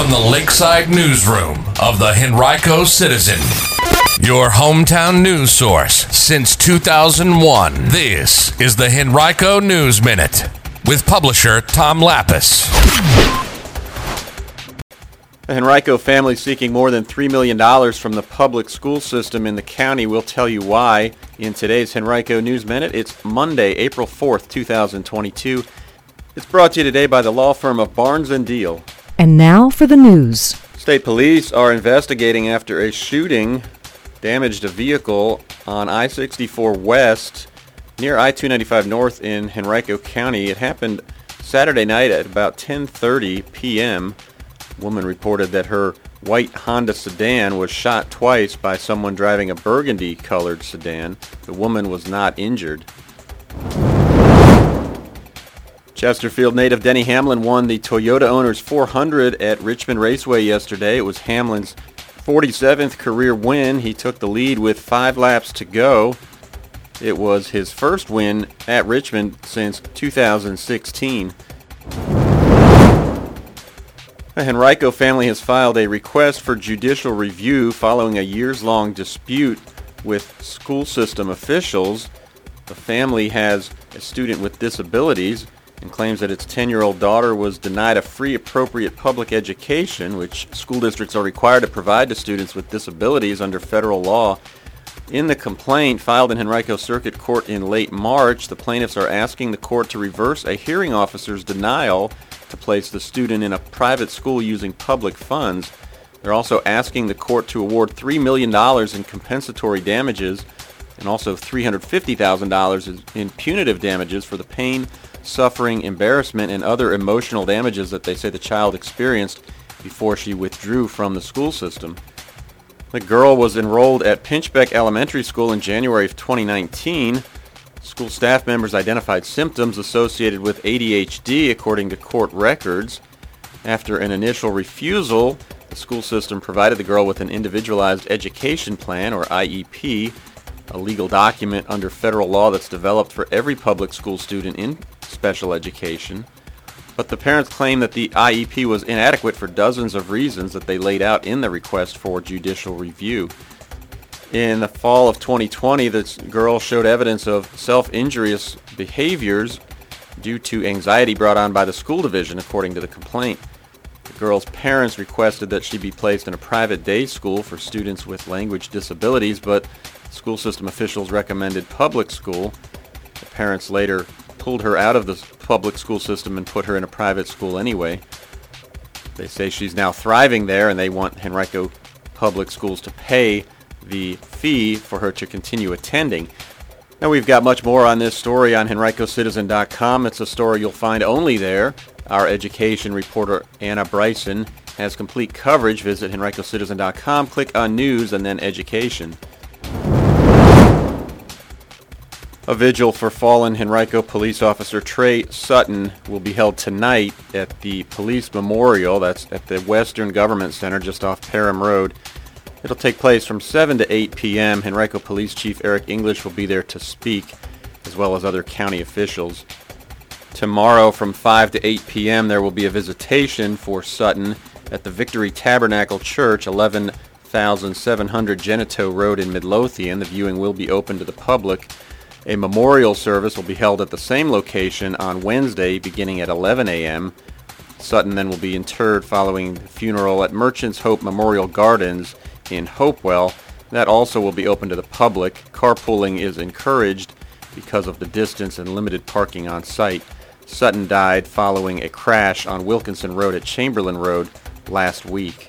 from the Lakeside Newsroom of the Henrico Citizen, your hometown news source since 2001. This is the Henrico News Minute with publisher Tom Lappas. The Henrico family seeking more than $3 million from the public school system in the county. We'll tell you why in today's Henrico News Minute. It's Monday, April 4th, 2022. It's brought to you today by the law firm of Barnes & Diehl. And now for the news. State police are investigating after a shooting damaged a vehicle on I-64 West near I-295 North in Henrico County. It happened Saturday night at about 10:30 p.m. woman reported that her white Honda sedan was shot twice by someone driving a burgundy colored sedan. The woman was not injured. Chesterfield native Denny Hamlin won the Toyota Owners 400 at Richmond Raceway yesterday. It was Hamlin's 47th career win. He took the lead with five laps to go. It was his first win at Richmond since 2016. The Henrico family has filed a request for judicial review following a years-long dispute with school system officials. The family has a student with disabilities and claims that its 10-year-old daughter was denied a free appropriate public education, which school districts are required to provide to students with disabilities under federal law. In the complaint filed in Henrico Circuit Court in late March, the plaintiffs are asking the court to reverse a hearing officer's denial to place the student in a private school using public funds. They're also asking the court to award $3 million in compensatory damages and also $350,000 in punitive damages for the pain, suffering, embarrassment, and other emotional damages that they say the child experienced before she withdrew from the school system. The girl was enrolled at Pinchbeck Elementary School in January of 2019. School staff members identified symptoms associated with ADHD according to court records. After an initial refusal, the school system provided the girl with an individualized education plan or IEP, a legal document under federal law that's developed for every public school student in special education. But the parents claim that the IEP was inadequate for dozens of reasons that they laid out in the request for judicial review. In the fall of 2020, this girl showed evidence of self-injurious behaviors due to anxiety brought on by the school division, according to the complaint. The girl's parents requested that she be placed in a private day school for students with language disabilities, but school system officials recommended public school. The parents later pulled her out of the public school system and put her in a private school anyway. They say she's now thriving there and they want Henrico Public Schools to pay the fee for her to continue attending. Now we've got much more on this story on henricocitizen.com. It's a story you'll find only there. Our education reporter Anna Bryson has complete coverage. Visit henricocitizen.com, click on news and then education. A vigil for fallen Henrico police officer Trey Sutton will be held tonight at the police memorial. That's at the Western Government Center just off Parham Road. It'll take place from 7 to 8 p.m. Henrico Police Chief Eric English will be there to speak, as well as other county officials. Tomorrow from 5 to 8 p.m. there will be a visitation for Sutton at the Victory Tabernacle Church, 11,700 Genito Road in Midlothian. The viewing will be open to the public. A memorial service will be held at the same location on Wednesday beginning at 11 a.m. Sutton then will be interred following the funeral at Merchants Hope Memorial Gardens in Hopewell. That also will be open to the public. Carpooling is encouraged because of the distance and limited parking on site. Sutton died following a crash on Wilkinson Road at Chamberlayne Road last week.